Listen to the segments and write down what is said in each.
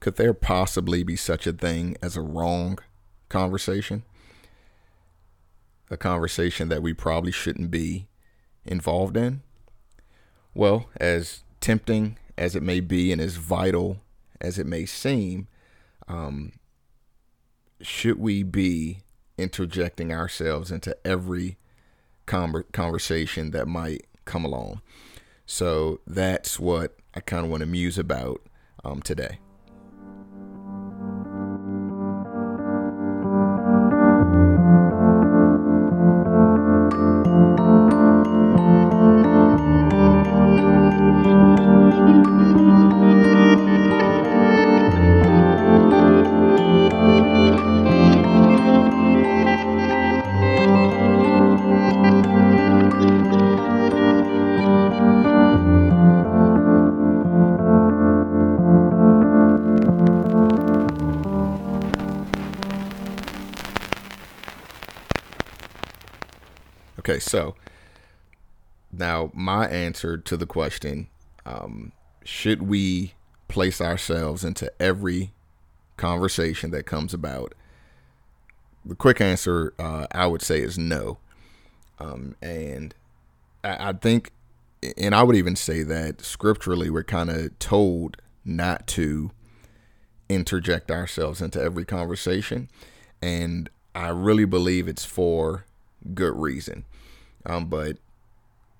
could there possibly be such a thing as a wrong conversation? A conversation that we probably shouldn't be involved in? Well, as tempting as it may be and as vital as it may seem, um, should we be interjecting ourselves into every conversation that might come along? So that's what I kind of want to muse about um, today. Answer to the question um, should we place ourselves into every conversation that comes about? The quick answer uh, I would say is no. Um, and I, I think, and I would even say that scripturally, we're kind of told not to interject ourselves into every conversation. And I really believe it's for good reason. Um, but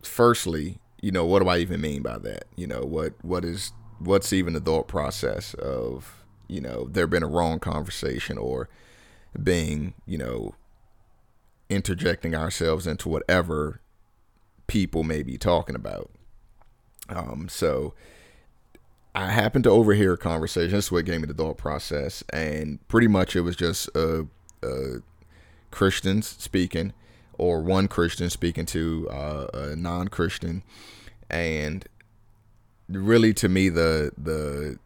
firstly, you know, what do I even mean by that? You know, what what is what's even the thought process of you know there been a wrong conversation or being you know interjecting ourselves into whatever people may be talking about. Um, so I happened to overhear a conversation. That's what gave me the thought process, and pretty much it was just uh, uh, Christians speaking, or one Christian speaking to uh, a non-Christian, and really to me the the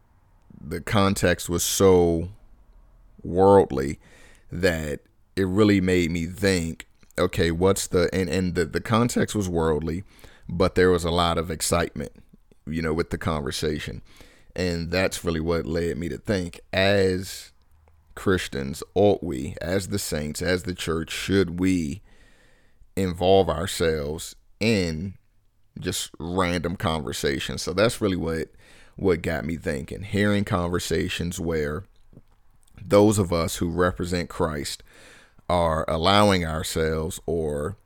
the context was so worldly that it really made me think okay what's the and, and the, the context was worldly but there was a lot of excitement you know with the conversation. And that's really what led me to think as christians ought we as the saints as the church should we involve ourselves in just random conversations. So that's really what what got me thinking. Hearing conversations where those of us who represent Christ are allowing ourselves or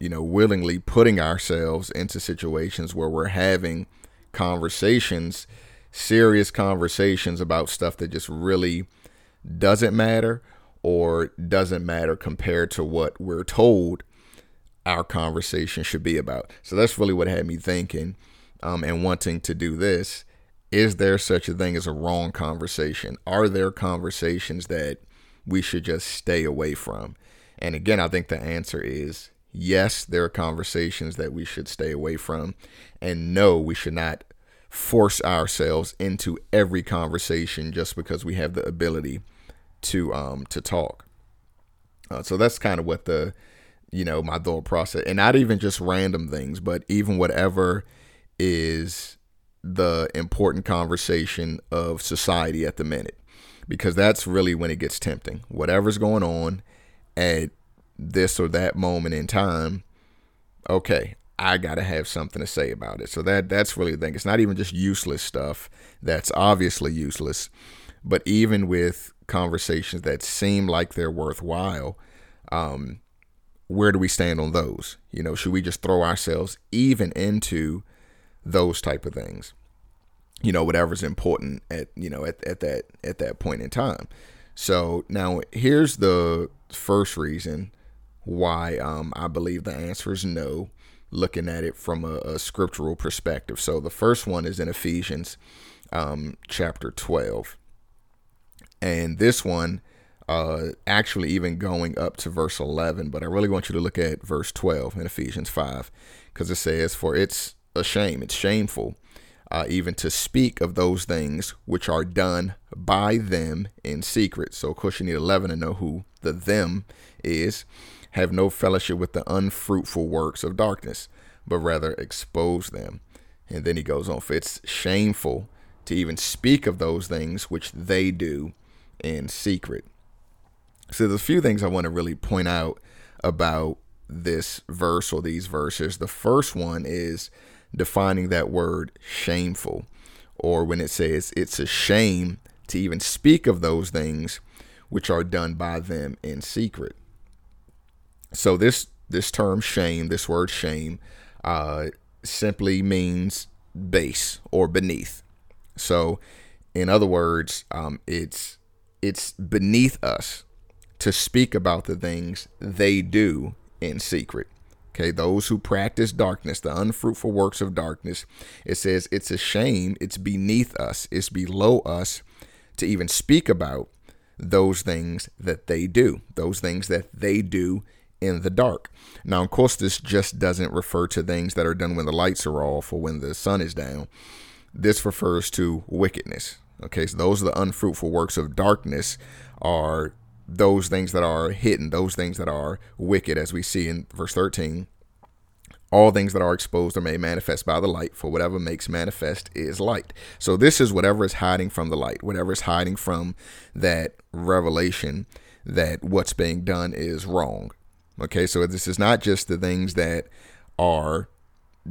you know willingly putting ourselves into situations where we're having conversations serious conversations about stuff that just really doesn't matter or doesn't matter compared to what we're told our conversation should be about. So that's really what had me thinking um, and wanting to do this. Is there such a thing as a wrong conversation? Are there conversations that we should just stay away from? And again, I think the answer is yes, there are conversations that we should stay away from. And no, we should not force ourselves into every conversation just because we have the ability to um to talk. Uh, so that's kind of what the you know, my thought process. And not even just random things, but even whatever is the important conversation of society at the minute. Because that's really when it gets tempting. Whatever's going on at this or that moment in time, okay, I got to have something to say about it. So that that's really the thing. It's not even just useless stuff that's obviously useless, but even with conversations that seem like they're worthwhile, um, where do we stand on those? You know, should we just throw ourselves even into those type of things? You know, whatever's important at you know at, at that at that point in time. So now here's the first reason why um, I believe the answer is no, looking at it from a, a scriptural perspective. So the first one is in Ephesians um, chapter 12. And this one uh, actually even going up to verse 11. But I really want you to look at verse 12 in Ephesians 5 because it says, For it's a shame, it's shameful. Uh, even to speak of those things which are done by them in secret. So, of course, you need 11 to know who the them is. Have no fellowship with the unfruitful works of darkness, but rather expose them. And then he goes on, for it's shameful to even speak of those things which they do in secret. So there's a few things I want to really point out about this verse or these verses. The first one is defining that word shameful, or when it says it's a shame to even speak of those things which are done by them in secret. So this this term shame, this word shame, uh, simply means base or beneath. So, in other words, um, it's it's beneath us to speak about the things they do in secret. Okay, those who practice darkness, the unfruitful works of darkness, it says it's a shame, it's beneath us, it's below us to even speak about those things that they do, those things that they do in the dark. Now, of course, this just doesn't refer to things that are done when the lights are off or when the sun is down. This refers to wickedness. Okay, so those are the unfruitful works of darkness, are those things that are hidden, those things that are wicked, as we see in verse 13. All things that are exposed are made manifest by the light, for whatever makes manifest is light. So, this is whatever is hiding from the light, whatever is hiding from that revelation that what's being done is wrong. Okay, so this is not just the things that are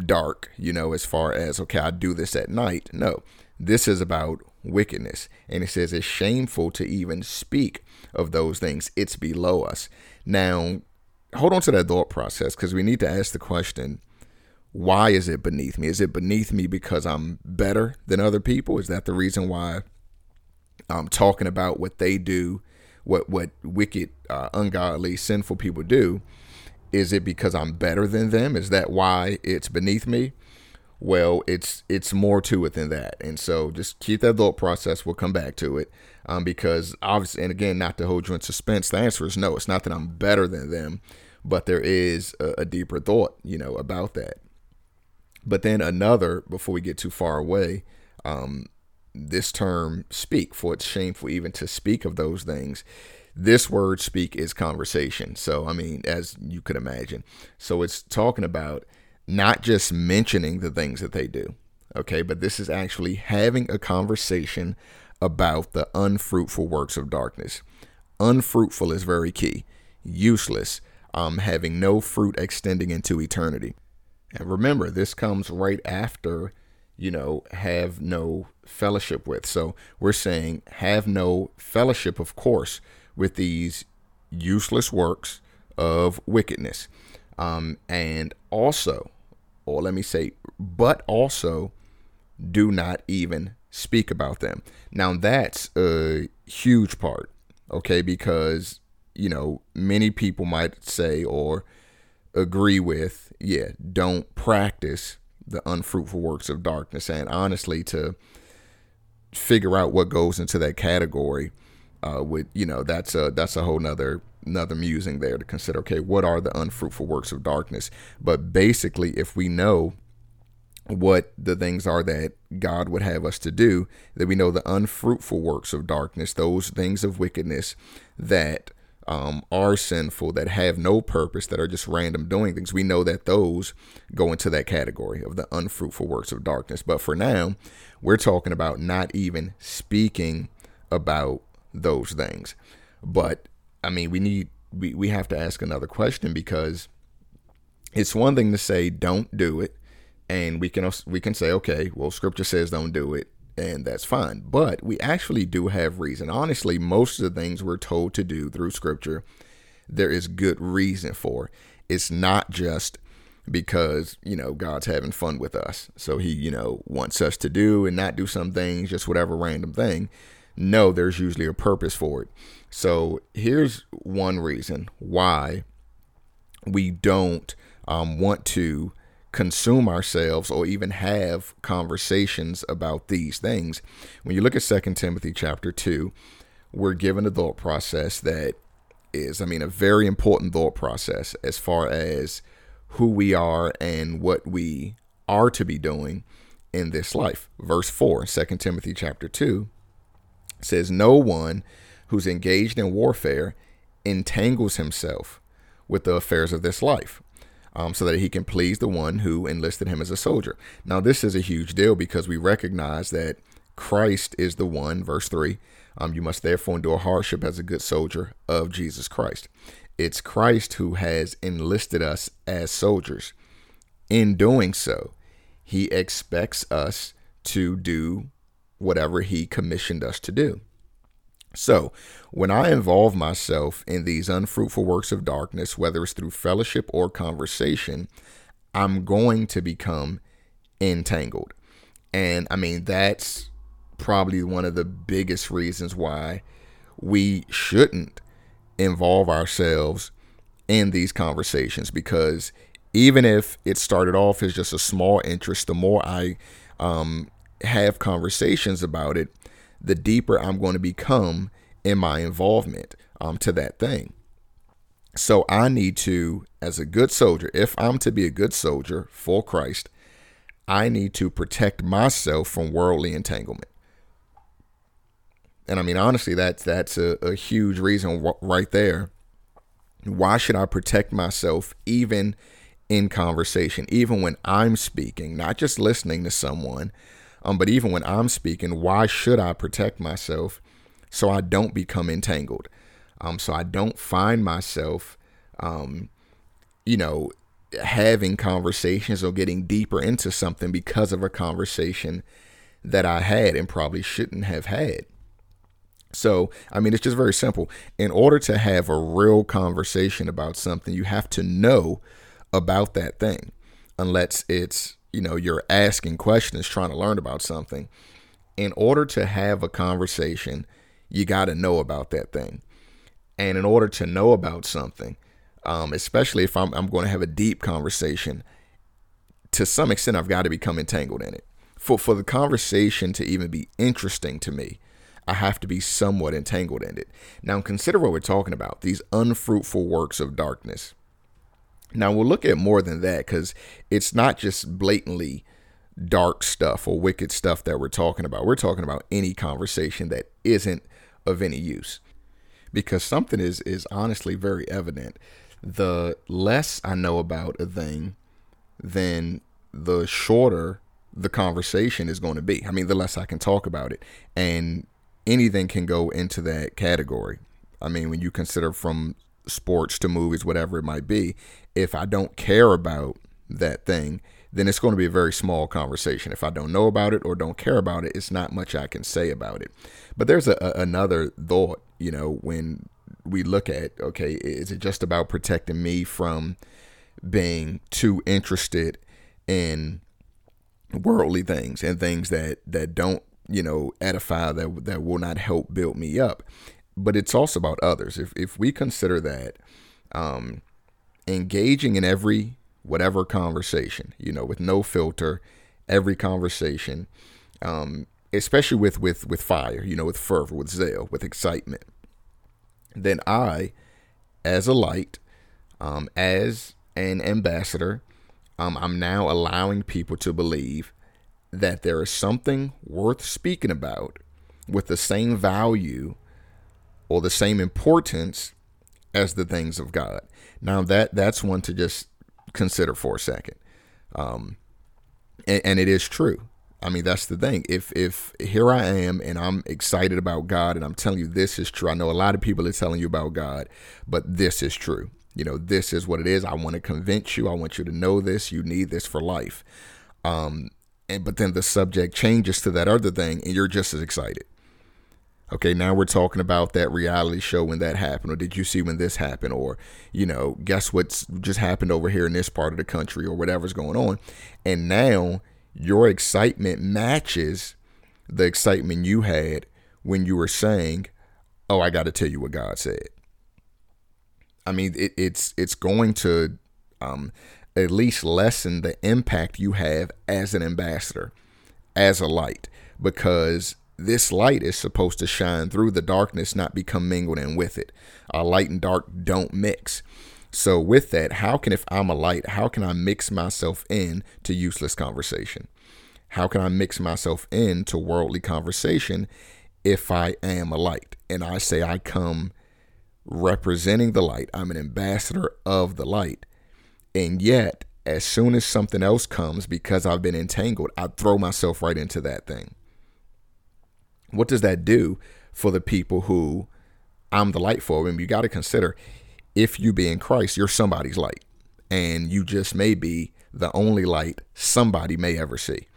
dark, you know, as far as, okay, I do this at night. No, this is about wickedness. And it says it's shameful to even speak of those things, it's below us. Now, hold on to that thought process because we need to ask the question why is it beneath me? Is it beneath me because I'm better than other people? Is that the reason why I'm talking about what they do what what wicked, uh, ungodly, sinful people do? Is it because I'm better than them? Is that why it's beneath me? Well, it's it's more to it than that, and so just keep that thought process. We'll come back to it, um, because obviously, and again, not to hold you in suspense. The answer is no. It's not that I'm better than them, but there is a, a deeper thought, you know, about that. But then another, before we get too far away, um, this term speak, for it's shameful even to speak of those things. This word speak is conversation. So, I mean, as you could imagine. So, it's talking about not just mentioning the things that they do, okay, but this is actually having a conversation about the unfruitful works of darkness. Unfruitful is very key, useless, um, having no fruit extending into eternity. And remember, this comes right after you know, have no fellowship with. So we're saying have no fellowship, of course, with these useless works of wickedness. Um, and also, or let me say, but also do not even speak about them. Now, that's a huge part, okay, because, you know, many people might say or agree with, yeah, don't practice the unfruitful works of darkness. And honestly, to figure out what goes into that category, uh, with you know, that's a that's a whole nother another musing there to consider. Okay, what are the unfruitful works of darkness? But basically, if we know what the things are that God would have us to do, that we know the unfruitful works of darkness, those things of wickedness that um, are sinful, that have no purpose, that are just random doing things, we know that those go into that category of the unfruitful works of darkness. But for now, we're talking about not even speaking about those things. But I mean, we need we, we have to ask another question because it's one thing to say don't do it, and we can we can say okay, well, Scripture says don't do it, and that's fine. But we actually do have reason. Honestly, most of the things we're told to do through scripture, there is good reason for. It's not just because, you know, God's having fun with us. So he, you know, wants us to do and not do some things, just whatever random thing. No, there's usually a purpose for it. So here's one reason why we don't um, want to consume ourselves or even have conversations about these things. When you look at 2 Timothy chapter 2, we're given a thought process that is, I mean, a very important thought process as far as who we are and what we are to be doing in this life. Verse 4, 2 Timothy chapter 2 says, No one who's engaged in warfare entangles himself with the affairs of this life um, so that he can please the one who enlisted him as a soldier. Now, this is a huge deal because we recognize that Christ is the one, verse 3. Um, you must therefore endure hardship as a good soldier of Jesus Christ. It's Christ who has enlisted us as soldiers. In doing so, he expects us to do whatever he commissioned us to do. So, when I involve myself in these unfruitful works of darkness, whether it's through fellowship or conversation, I'm going to become entangled. And I mean, that's probably one of the biggest reasons why we shouldn't involve ourselves in these conversations because even if it started off as just a small interest, the more I um, have conversations about it, the deeper I'm going to become in my involvement um, to that thing. So I need to, as a good soldier, if I'm to be a good soldier for Christ, I need to protect myself from worldly entanglement. And I mean, honestly, that's that's a, a huge reason right there. Why should I protect myself even in conversation, even when I'm speaking, not just listening to someone, um, but even when I'm speaking, why should I protect myself so I don't become entangled? Um, so I don't find myself, um, you know, having conversations or getting deeper into something because of a conversation that I had and probably shouldn't have had. So, I mean, it's just very simple. In order to have a real conversation about something, you have to know about that thing, unless it's you know you're asking questions trying to learn about something in order to have a conversation you got to know about that thing. And in order to know about something um, especially if I'm, I'm going to have a deep conversation to some extent i've got to become entangled in it. For, for the conversation to even be interesting to me i have to be somewhat entangled in it. Now consider what we're talking about these unfruitful works of darkness now we'll look at more than that because it's not just blatantly dark stuff or wicked stuff that we're talking about. We're talking about any conversation that isn't of any use. Because something is is honestly very evident. The less I know about a thing, then the shorter the conversation is going to be. I mean, the less I can talk about it. And anything can go into that category. I mean, when you consider from sports to movies, whatever it might be, if I don't care about that thing, then it's going to be a very small conversation. If I don't know about it or don't care about it, it's not much I can say about it. But there's a, a, another thought, you know, when we look at, okay, is it just about protecting me from being too interested in worldly things and things that that don't, you know, edify that that will not help build me up? But it's also about others. If if we consider that um engaging in every whatever conversation, you know, with no filter, every conversation, um, especially with with with fire, you know, with fervor, with zeal, with excitement, then I, as a light, um, as an ambassador, um, I'm now allowing people to believe that there is something worth speaking about with the same value or the same importance as the things of God. Now that that's one to just consider for a second. Um, and, and it is true. I mean, that's the thing. If if here I am and I'm excited about God and I'm telling you this is true. I know a lot of people are telling you about God, but this is true. You know, this is what it is. I want to convince you. I want you to know this. You need this for life. Um, and but then the subject changes to that other thing, and you're just as excited. Okay, now we're talking about that reality show when that happened, or did you see when this happened, or you know, guess what's just happened over here in this part of the country, or whatever's going on, and now your excitement matches the excitement you had when you were saying, "Oh, I got to tell you what God said." I mean, it, it's it's going to um, at least lessen the impact you have as an ambassador, as a light, because this light is supposed to shine through the darkness, not become mingled in with it. Uh, light and dark don't mix. So, with that, how can, if I'm a light, how can I mix myself in to useless conversation? How can I mix myself in to worldly conversation if I am a light? And I say I come representing the light, I'm an ambassador of the light. And yet, as soon as something else comes, because I've been entangled, I throw myself right into that thing. What does that do for the people who I'm the light for? Mean, you got to consider if you be in Christ, you're somebody's light, and you just may be the only light somebody may ever see.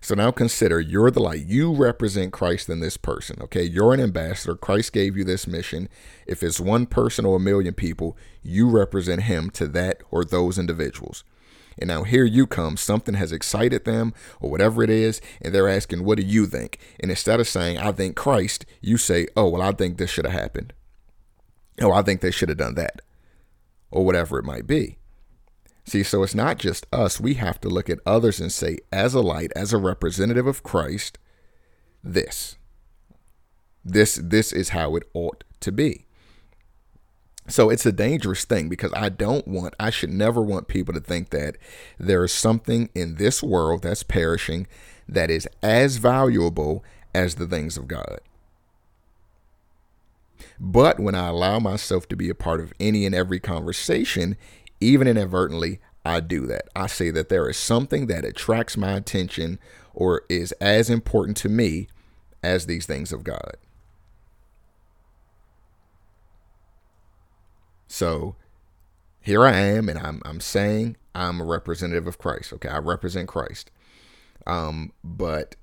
So now consider you're the light. You represent Christ in this person. Okay. You're an ambassador. Christ gave you this mission. If it's one person or a million people, you represent him to that or those individuals. And now here you come, something has excited them or whatever it is, and they're asking, What do you think? And instead of saying, I think Christ, you say, Oh, well, I think this should have happened. Oh, I think they should have done that. Or whatever it might be. See, so it's not just us. We have to look at others and say, as a light, as a representative of Christ, this. This this is how it ought to be. So it's a dangerous thing because I don't want, I should never want people to think that there is something in this world that's perishing that is as valuable as the things of God. But when I allow myself to be a part of any and every conversation, even inadvertently, I do that. I say that there is something that attracts my attention or is as important to me as these things of God. So here I am, and I'm I'm saying I'm a representative of Christ. Okay, I represent Christ. Um, but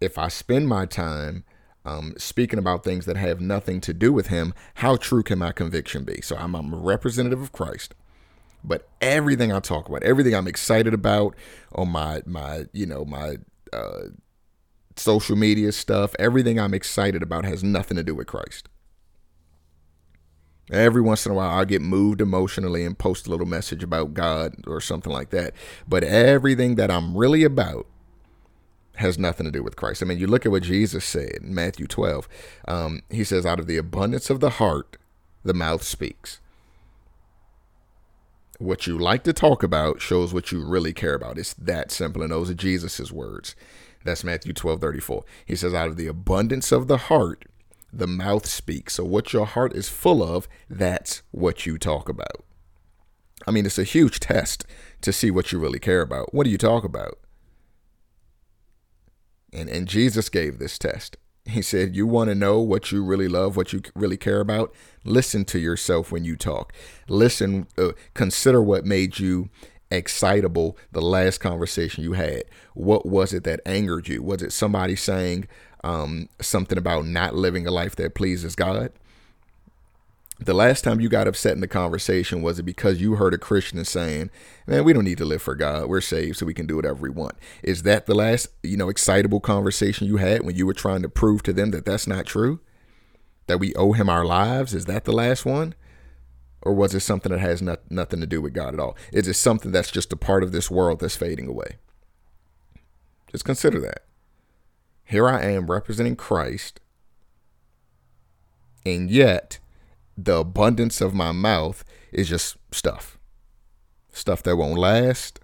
if I spend my time um, speaking about things that have nothing to do with Him, how true can my conviction be? So I'm, I'm a representative of Christ. But everything I talk about, everything I'm excited about on my my you know my uh, social media stuff, everything I'm excited about has nothing to do with Christ. Every once in a while, I'll get moved emotionally and post a little message about God or something like that. But everything that I'm really about has nothing to do with Christ. I mean, you look at what Jesus said in Matthew 12. Um, he says, Out of the abundance of the heart, the mouth speaks. What you like to talk about shows what you really care about. It's that simple. And those are Jesus' words. That's Matthew 12 34. He says, Out of the abundance of the heart, the mouth speaks. So, what your heart is full of, that's what you talk about. I mean, it's a huge test to see what you really care about. What do you talk about? And, and Jesus gave this test. He said, You want to know what you really love, what you really care about? Listen to yourself when you talk. Listen, uh, consider what made you excitable the last conversation you had. What was it that angered you? Was it somebody saying, um, something about not living a life that pleases God. The last time you got upset in the conversation was it because you heard a Christian saying, "Man, we don't need to live for God. We're saved, so we can do whatever we want." Is that the last, you know, excitable conversation you had when you were trying to prove to them that that's not true? That we owe Him our lives? Is that the last one? Or was it something that has not, nothing to do with God at all? Is it something that's just a part of this world that's fading away? Just consider that here I am representing Christ, and yet the abundance of my mouth is just stuff. Stuff that won't last,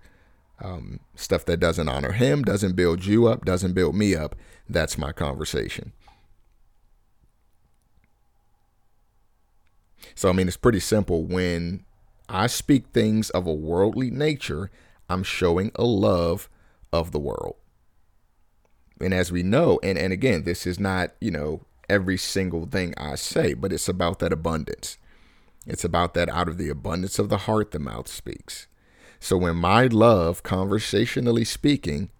um, stuff that doesn't honor him, doesn't build you up, doesn't build me up. That's my conversation. So, I mean, it's pretty simple. When I speak things of a worldly nature, I'm showing a love of the world. And as we know, and, and again, this is not, you know, every single thing I say, but it's about that abundance. It's about that out of the abundance of the heart, the mouth speaks. So when my love, conversationally speaking,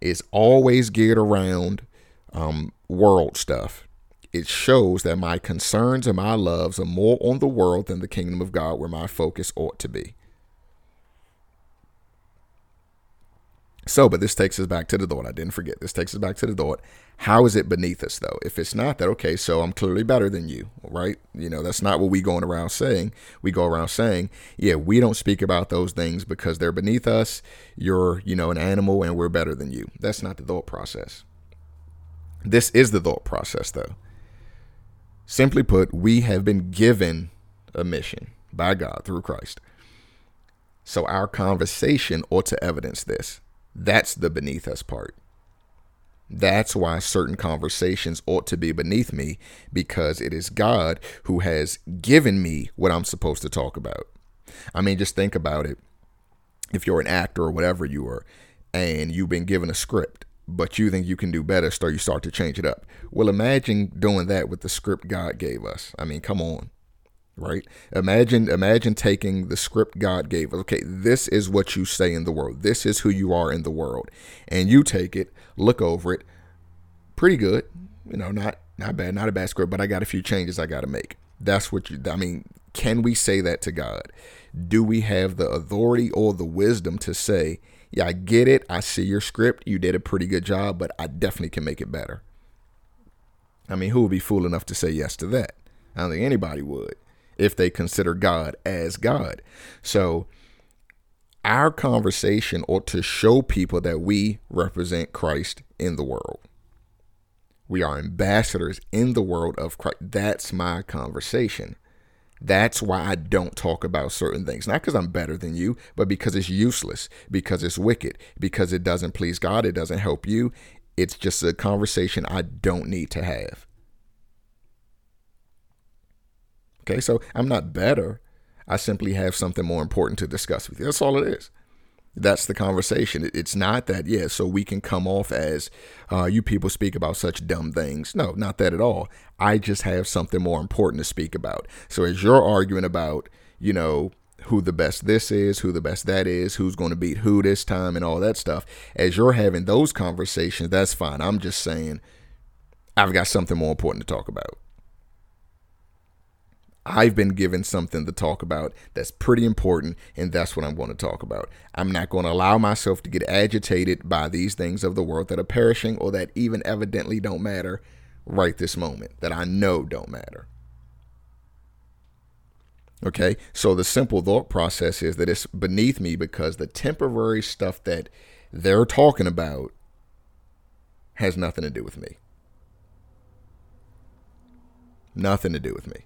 is always geared around um, world stuff, it shows that my concerns and my loves are more on the world than the kingdom of God, where my focus ought to be. So, but this takes us back to the thought. I didn't forget. This takes us back to the thought. How is it beneath us, though? If it's not that, okay, so I'm clearly better than you, right? You know, that's not what we going around saying. We go around saying, yeah, we don't speak about those things because they're beneath us. You're, you know, an animal and we're better than you. That's not the thought process. This is the thought process, though. Simply put, we have been given a mission by God through Christ. So our conversation ought to evidence this. That's the beneath us part. That's why certain conversations ought to be beneath me because it is God who has given me what I'm supposed to talk about. I mean, just think about it. If you're an actor or whatever you are, and you've been given a script but you think you can do better, so you start to change it up. Well, imagine doing that with the script God gave us. I mean, come on right? Imagine imagine taking the script god gave us. Okay this is what you say in the world. This is who you are in the world. And you take it look over it. Pretty good. You know not not bad not a bad script but i got a few changes i got to make. That's what you i mean can we say that to god? Do we have the authority or the wisdom to say yeah i get it. I see your script. You did a pretty good job but i definitely can make it better. I mean who would be fool enough to say yes to that? I don't think anybody would if they consider God as God. So, our conversation ought to show people that we represent Christ in the world. We are ambassadors in the world of Christ. That's my conversation. That's why I don't talk about certain things. Not because I'm better than you, but because it's useless, because it's wicked, because it doesn't please God, it doesn't help you. It's just a conversation I don't need to have. Okay, so I'm not better. I simply have something more important to discuss with you. That's all it is. That's the conversation. It's not that, yeah, so we can come off as uh, you people speak about such dumb things. No, not that at all. I just have something more important to speak about. So as you're arguing about, you know, who the best this is, who the best that is, who's going to beat who this time, and all that stuff, as you're having those conversations, that's fine. I'm just saying I've got something more important to talk about. I've been given something to talk about that's pretty important, and that's what I'm going to talk about. I'm not going to allow myself to get agitated by these things of the world that are perishing or that even evidently don't matter right this moment, that I know don't matter. Okay, so the simple thought process is that it's beneath me because the temporary stuff that they're talking about has nothing to do with me. Nothing to do with me.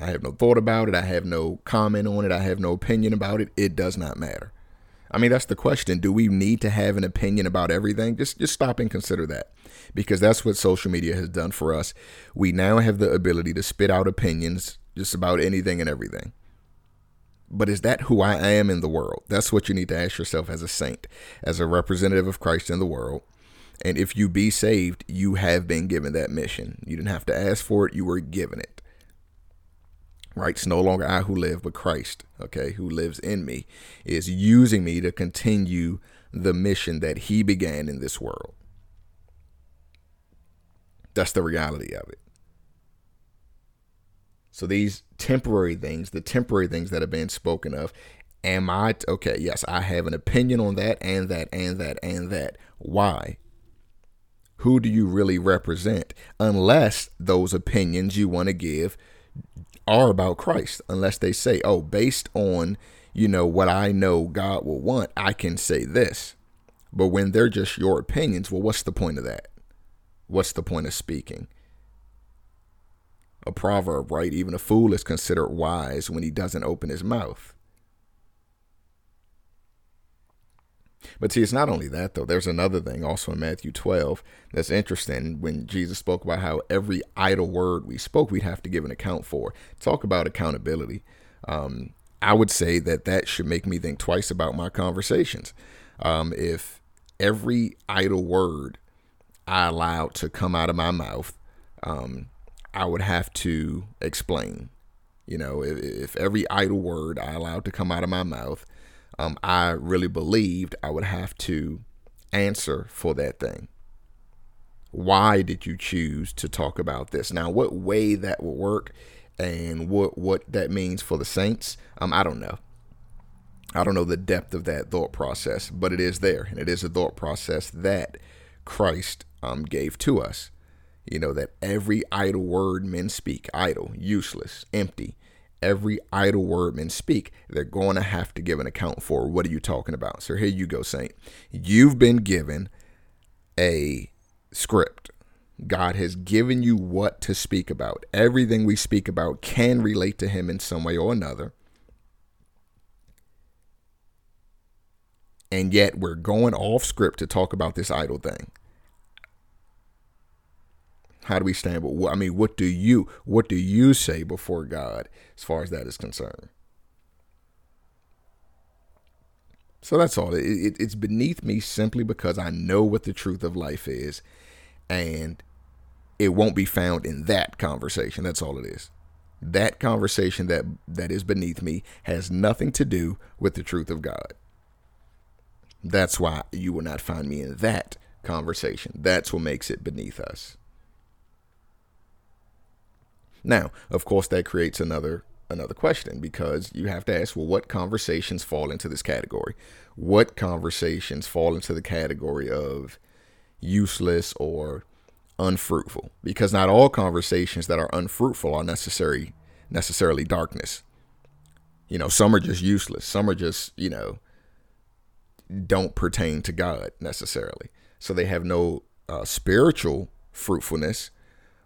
I have no thought about it. I have no comment on it. I have no opinion about it. It does not matter. I mean, that's the question. Do we need to have an opinion about everything? Just just stop and consider that. Because that's what social media has done for us. We now have the ability to spit out opinions just about anything and everything. But is that who I am in the world? That's what you need to ask yourself as a saint, as a representative of Christ in the world. And if you be saved, you have been given that mission. You didn't have to ask for it, you were given it right? It's no longer I who live, but Christ, okay, who lives in me, is using me to continue the mission that he began in this world. That's the reality of it. So these temporary things, the temporary things that have been spoken of, am I okay? Yes, I have an opinion on that and that and that and that. Why? Who do you really represent? Unless those opinions you want to give are about Christ unless they say, oh, based on, you know, what I know God will want, I can say this. But when they're just your opinions, well, what's the point of that? What's the point of speaking? A proverb, right? Even a fool is considered wise when he doesn't open his mouth. But see, it's not only that, though. There's another thing also in Matthew 12 that's interesting when Jesus spoke about how every idle word we spoke, we'd have to give an account for. Talk about accountability. Um, I would say that that should make me think twice about my conversations. Um, if every idle word I allowed to come out of my mouth, um, I would have to explain. You know, if, if every idle word I allowed to come out of my mouth, um, I really believed I would have to answer for that thing. Why did you choose to talk about this? Now, what way that will work and what what that means for the saints, um, I don't know. I don't know the depth of that thought process, but it is there, and it is a thought process that Christ um, gave to us. You know that every idle word men speak, idle, useless, empty, every idle word men speak, they're going to have to give an account for. What are you talking about? So here you go, Saint. You've been given a script. God has given you what to speak about. Everything we speak about can relate to Him in some way or another. And yet we're going off script to talk about this idle thing. How do we stand? But I mean, what do you what do you say before God as far as that is concerned? So that's all. It, it, it's beneath me simply because I know what the truth of life is, and it won't be found in that conversation. That's all it is. That conversation that that is beneath me has nothing to do with the truth of God. That's why you will not find me in that conversation. That's what makes it beneath us. Now, of course, that creates another another question because you have to ask, well, what conversations fall into this category? What conversations fall into the category of useless or unfruitful? Because not all conversations that are unfruitful are necessary necessarily darkness. You know, some are just useless. Some are just, you know, don't pertain to God necessarily. So they have no uh, spiritual fruitfulness,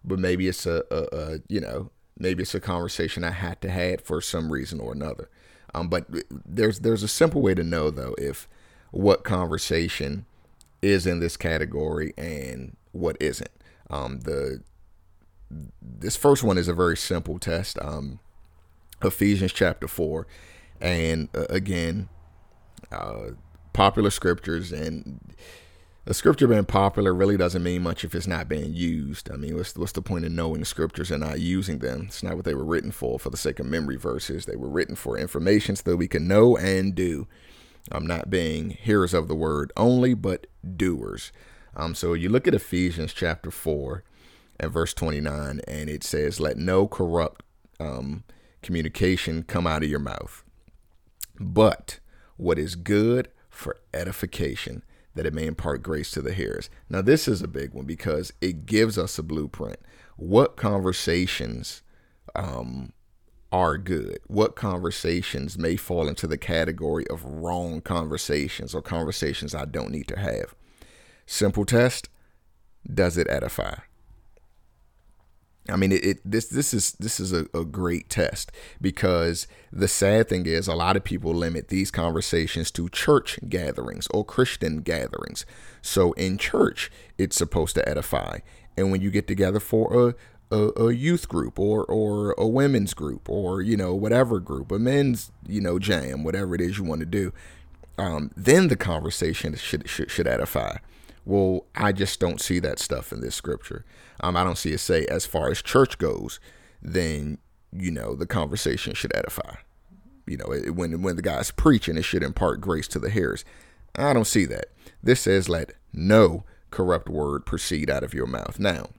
but maybe it's a, a, a you know maybe it's a conversation I had to have for some reason or another. Um, but there's there's a simple way to know though if what conversation is in this category and what isn't. Um, the this first one is a very simple test. Um, Ephesians chapter four, and uh, again, uh, popular scriptures and a scripture being popular really doesn't mean much if it's not being used. I mean, what's what's the point of knowing scriptures and not using them? It's not what they were written for, for the sake of memory verses. They were written for information so that we can know and do. I'm not being hearers of the word only, but doers. Um, so you look at Ephesians chapter four and verse 29, and it says, "Let no corrupt um, communication come out of your mouth, but what is good for edification." That it may impart grace to the hearers. Now, this is a big one because it gives us a blueprint. What conversations um, are good? What conversations may fall into the category of wrong conversations or conversations I don't need to have? Simple test Does it edify? I mean, it, it, this this is this is a, a great test because the sad thing is a lot of people limit these conversations to church gatherings or Christian gatherings. So in church, it's supposed to edify, and when you get together for a a, a, youth group or or a women's group or you know whatever group, a men's you know jam, whatever it is you want to do, um, then the conversation should should, should edify. Well, I just don't see that stuff in this scripture. Um, I don't see it say as far as church goes, then you know the conversation should edify. You know, it, when when the guy's preaching, it should impart grace to the hearers. I don't see that. This says, "Let no corrupt word proceed out of your mouth." Now,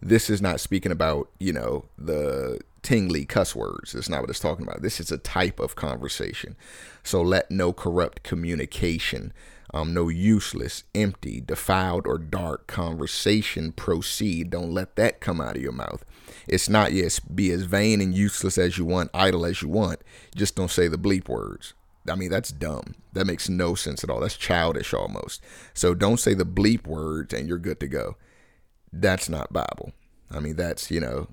this is not speaking about you know the tingly cuss words. That's not what it's talking about. This is a type of conversation. So let no corrupt communication um, no useless, empty, defiled, or dark conversation proceed. Don't let that come out of your mouth. It's not, yes, be as vain and useless as you want, idle as you want. Just don't say the bleep words. I mean, that's dumb. That makes no sense at all. That's childish almost. So don't say the bleep words and you're good to go. That's not Bible. I mean, that's, you know,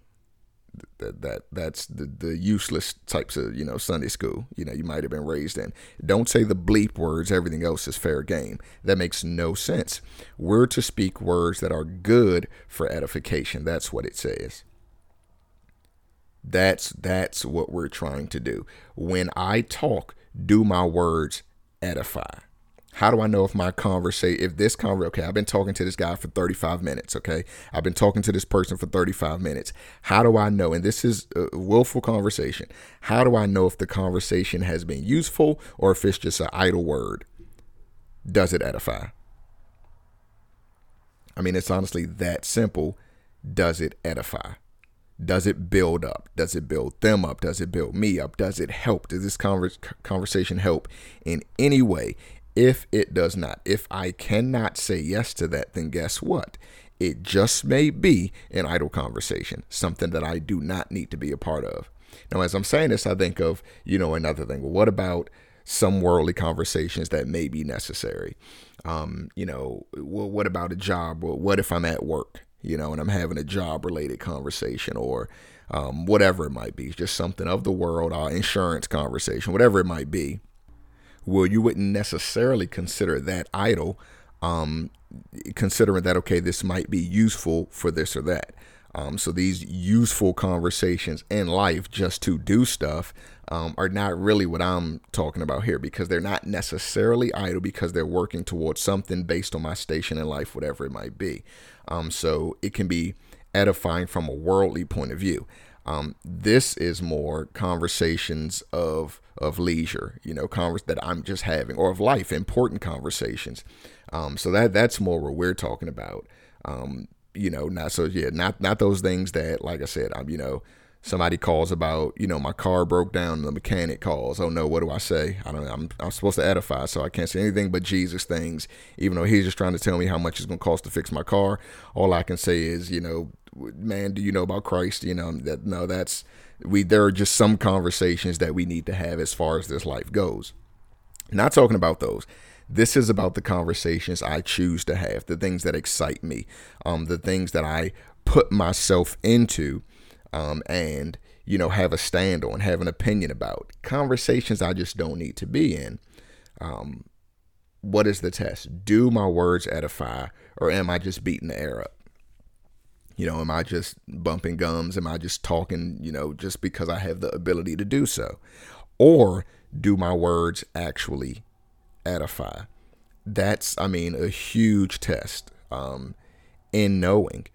that that that's the the useless types of you know Sunday school you know you might have been raised in. Don't say the bleep words. Everything else is fair game. That makes no sense. We're to speak words that are good for edification. That's what it says. That's that's what we're trying to do. When I talk, do my words edify? How do I know if my conversation, if this conversation, okay, I've been talking to this guy for 35 minutes, okay? I've been talking to this person for 35 minutes. How do I know? And this is a willful conversation. How do I know if the conversation has been useful or if it's just an idle word? Does it edify? I mean, it's honestly that simple. Does it edify? Does it build up? Does it build them up? Does it build me up? Does it help? Does this converse, conversation help in any way? If it does not. If I cannot say yes to that, then guess what? It just may be an idle conversation, something that I do not need to be a part of. Now, as I'm saying this, I think of, you know, another thing. Well, what about some worldly conversations that may be necessary? Um, you know, well, what about a job? Well, what if I'm at work, you know, and I'm having a job related conversation or um, whatever it might be, just something of the world, uh, insurance conversation, whatever it might be well, you wouldn't necessarily consider that idle, um, considering that, okay, this might be useful for this or that. Um, so these useful conversations in life just to do stuff, um, are not really what I'm talking about here because they're not necessarily idle because they're working towards something based on my station in life, whatever it might be. Um, so it can be edifying from a worldly point of view. Um, this is more conversations of of leisure, you know, converse that I'm just having, or of life, important conversations. Um, so that that's more what we're talking about. Um, you know, not so yeah, not not those things that, like I said, I'm you know somebody calls about, you know, my car broke down the mechanic calls. Oh no, what do I say? I don't. I'm I'm supposed to edify, so I can't say anything but Jesus things, even though he's just trying to tell me how much it's going to cost to fix my car. All I can say is, you know, man, do you know about Christ? You know, that no, that's we there are just some conversations that we need to have as far as this life goes. Not talking about those. This is about the conversations I choose to have, the things that excite me, um, the things that I put myself into um, and you know have a stand on, have an opinion about. Conversations I just don't need to be in. Um, what is the test? Do my words edify, or am I just beating the air up? You know, am I just bumping gums? Am I just talking, you know, just because I have the ability to do so? Or do my words actually edify? That's, I mean, a huge test um, in knowing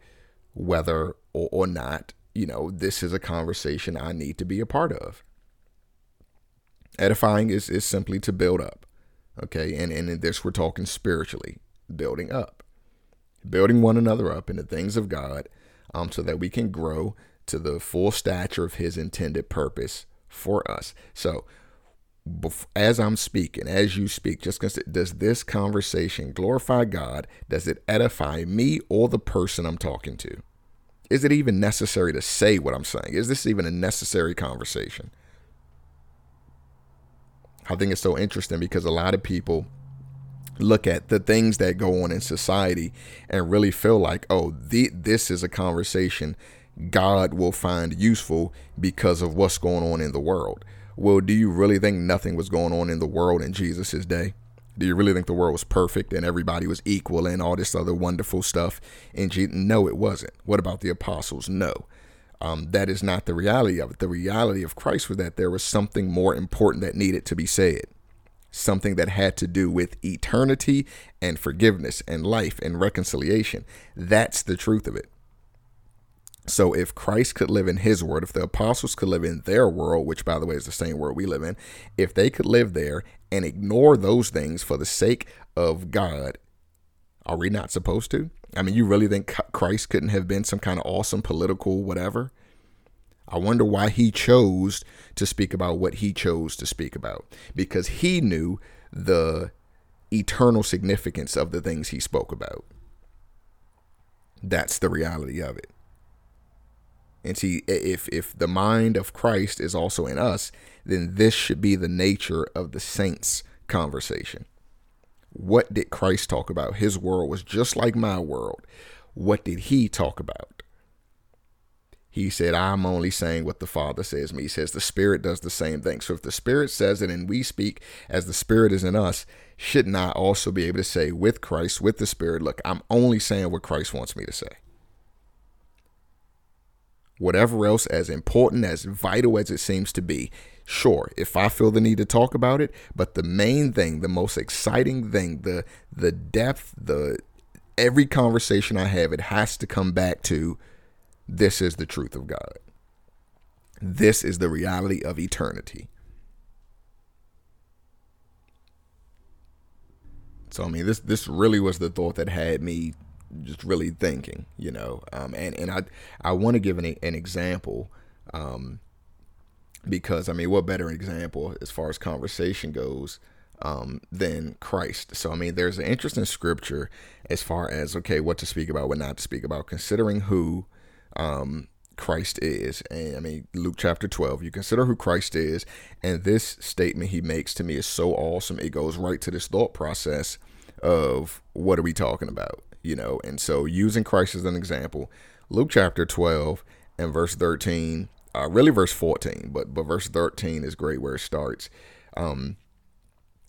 whether or, or not you know, this is a conversation I need to be a part of. Edifying is, is simply to build up. Okay. And, and in this, we're talking spiritually, building up, building one another up in the things of God um, so that we can grow to the full stature of His intended purpose for us. So, as I'm speaking, as you speak, just consider, does this conversation glorify God? Does it edify me or the person I'm talking to? Is it even necessary to say what I'm saying? Is this even a necessary conversation? I think it's so interesting because a lot of people look at the things that go on in society and really feel like, oh, the, this is a conversation God will find useful because of what's going on in the world. Well, do you really think nothing was going on in the world in Jesus' day? Do you really think the world was perfect and everybody was equal and all this other wonderful stuff? And no, it wasn't. What about the apostles? No. Um, that is not the reality of it. The reality of Christ was that there was something more important that needed to be said, something that had to do with eternity and forgiveness and life and reconciliation. That's the truth of it. So if Christ could live in his world, if the apostles could live in their world, which by the way is the same world we live in, if they could live there and ignore those things for the sake of God, are we not supposed to? I mean, you really think Christ couldn't have been some kind of awesome political whatever? I wonder why he chose to speak about what he chose to speak about because he knew the eternal significance of the things he spoke about. That's the reality of it. And see, if if the mind of Christ is also in us, then this should be the nature of the saints' conversation. What did Christ talk about? His world was just like my world. What did he talk about? He said, I'm only saying what the Father says me. He says the Spirit does the same thing. So if the Spirit says it and we speak as the Spirit is in us, shouldn't I also be able to say with Christ, with the Spirit, look, I'm only saying what Christ wants me to say? whatever else, as important, as vital as it seems to be, sure, if I feel the need to talk about it, but the main thing, the most exciting thing, the the depth, the every conversation I have, it has to come back to this is the truth of God. This is the reality of eternity. So I mean this this really was the thought that had me just really thinking, you know. Um, and and I I want to give an an example, um, because I mean, what better example as far as conversation goes um, than Christ? So I mean, there's an interesting scripture as far as okay, what to speak about, what not to speak about, considering who. Um, Christ is. And I mean, Luke chapter 12, you consider who Christ is. And this statement he makes to me is so awesome. It goes right to this thought process of what are we talking about? you know. And so, using Christ as an example, Luke chapter 12 and verse 13, uh, really verse 14, but but verse 13 is great where it starts. Um,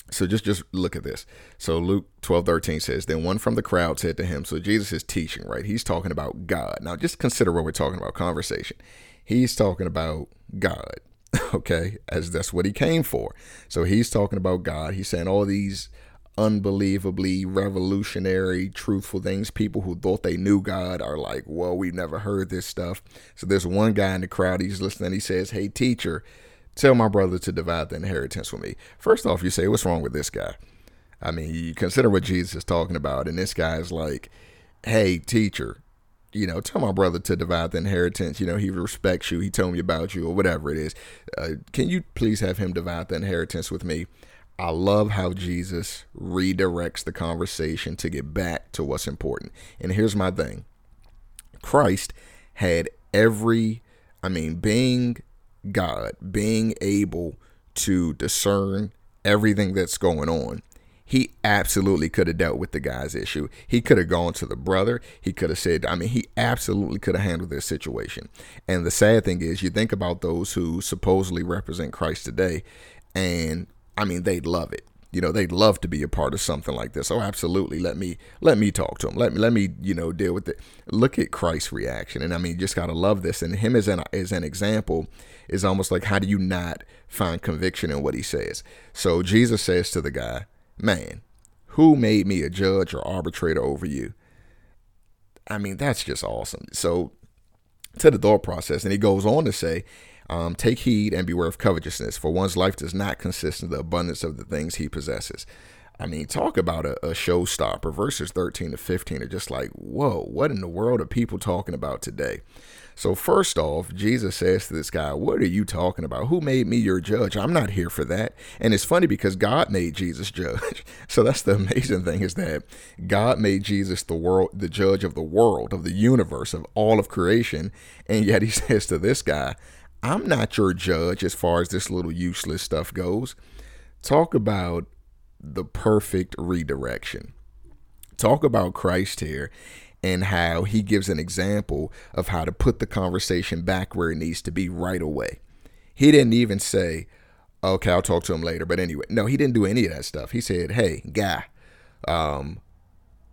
so just just look at this. So Luke 12, 13 says, Then one from the crowd said to him, So Jesus is teaching, right? He's talking about God. Now just consider what we're talking about, conversation. He's talking about God. Okay, as that's what he came for. So he's talking about God. He's saying all these unbelievably revolutionary, truthful things. People who thought they knew God are like, well, we've never heard this stuff. So there's one guy in the crowd, he's listening, he says, Hey, teacher, tell my brother to divide the inheritance with me. First off, you say, What's wrong with this guy? I mean, you consider what Jesus is talking about, and this guy is like, Hey, teacher, you know, tell my brother to divide the inheritance. You know, he respects you. He told me about you, or whatever it is. Uh, can you please have him divide the inheritance with me? I love how Jesus redirects the conversation to get back to what's important. And here's my thing Christ had every, I mean, being God, being able to discern everything that's going on, he absolutely could have dealt with the guy's issue. He could have gone to the brother. He could have said, I mean, he absolutely could have handled this situation. And the sad thing is, you think about those who supposedly represent Christ today, and I mean, they'd love it. You know, they'd love to be a part of something like this. Oh, absolutely. Let me let me talk to him. Let me let me you know deal with it. Look at Christ's reaction, and I mean, just gotta love this. And him as an as an example is almost like how do you not find conviction in what he says? So Jesus says to the guy, "Man, who made me a judge or arbitrator over you?" I mean, that's just awesome. So to the thought process, and he goes on to say, um, Take heed and beware of covetousness, for one's life does not consist in the abundance of the things he possesses. I mean, talk about a, a showstopper. Verses 13 to 15 are just like, whoa, what in the world are people talking about today? So, first off, Jesus says to this guy, What are you talking about? Who made me your judge? I'm not here for that. And it's funny because God made Jesus judge. So, that's the amazing thing is that God made Jesus the world, the judge of the world, of the universe, of all of creation. And yet he says to this guy, I'm not your judge as far as this little useless stuff goes. Talk about the perfect redirection. Talk about Christ here and how he gives an example of how to put the conversation back where it needs to be right away. He didn't even say, okay, I'll talk to him later. But anyway, no, he didn't do any of that stuff. He said, hey, guy, um,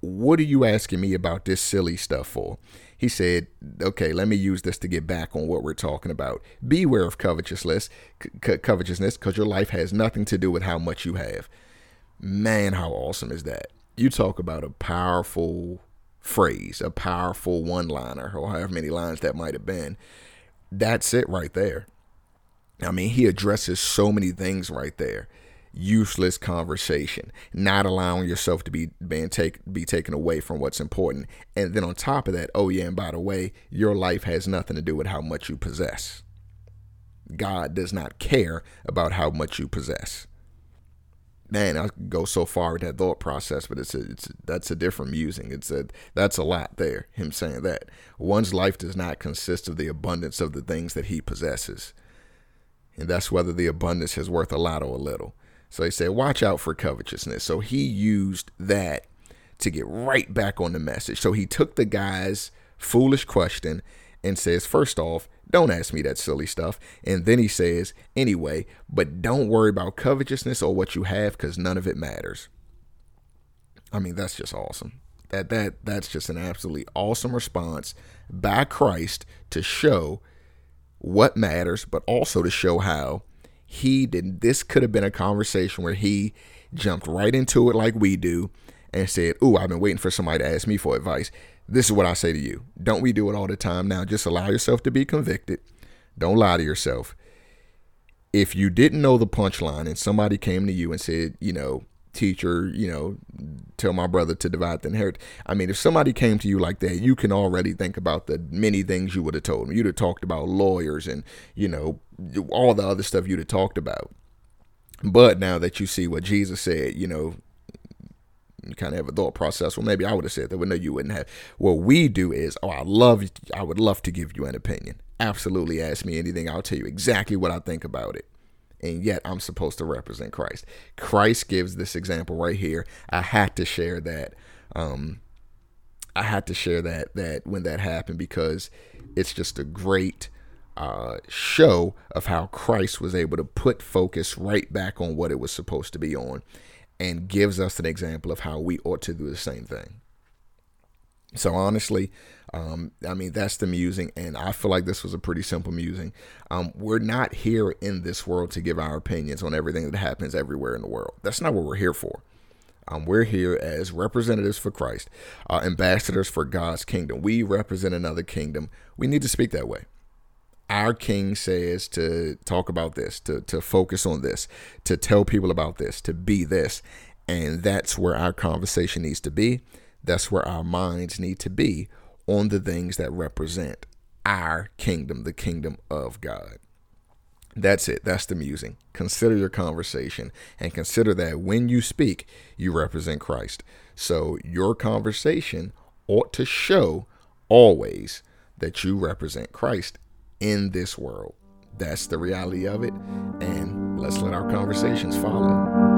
what are you asking me about this silly stuff for? He said, okay, let me use this to get back on what we're talking about. Beware of covetousness, c- covetousness, because your life has nothing to do with how much you have. Man, how awesome is that? You talk about a powerful phrase, a powerful one liner, or however many lines that might have been. That's it right there. I mean, he addresses so many things right there useless conversation, not allowing yourself to be being take be taken away from what's important. And then on top of that, oh yeah, and by the way, your life has nothing to do with how much you possess. God does not care about how much you possess. Man, I go so far with that thought process, but it's a, it's that's a different musing. It's a that's a lot there. Him saying that one's life does not consist of the abundance of the things that he possesses, and that's whether the abundance is worth a lot or a little. So he said, watch out for covetousness. So he used that to get right back on the message. So he took the guy's foolish question and says, first off, don't ask me that silly stuff. And then he says, anyway, but don't worry about covetousness or what you have because none of it matters. I mean, that's just awesome. That that that's just an absolutely awesome response by Christ to show what matters, but also to show how he did this could have been a conversation where he jumped right into it like we do and said, "Ooh, I've been waiting for somebody to ask me for advice." This is what I say to you. Don't we do it all the time now? Just allow yourself to be convicted. Don't lie to yourself. If you didn't know the punchline and somebody came to you and said, you know, teacher, you know, tell my brother to divide the inheritance. I mean, if somebody came to you like that, you can already think about the many things you would have told them. You'd have talked about lawyers and, you know, all the other stuff you'd have talked about. But now that you see what Jesus said, you know, you kind of have a thought process. Well, maybe I would have said that. Well, no, you wouldn't have. What we do is, oh, I love, I would love to give you an opinion. Absolutely, ask me anything. I'll tell you exactly what I think about it and yet I'm supposed to represent Christ. Christ gives this example right here. I had to share that. Um, I had to share that that when that happened because it's just a great uh, show of how Christ was able to put focus right back on what it was supposed to be on, and gives us an example of how we ought to do the same thing. So honestly, Um, I mean, that's the musing, and I feel like this was a pretty simple musing. Um, we're not here in this world to give our opinions on everything that happens everywhere in the world. That's not what we're here for. Um, we're here as representatives for Christ, uh, ambassadors for God's kingdom. We represent another kingdom. We need to speak that way. Our king says to talk about this, to, to focus on this, to tell people about this, to be this. And that's where our conversation needs to be. That's where our minds need to be on the things that represent our kingdom, the kingdom of God. That's it. That's the musing. Consider your conversation and consider that when you speak, you represent Christ. So your conversation ought to show always that you represent Christ in this world. That's the reality of it. And let's let our conversations follow.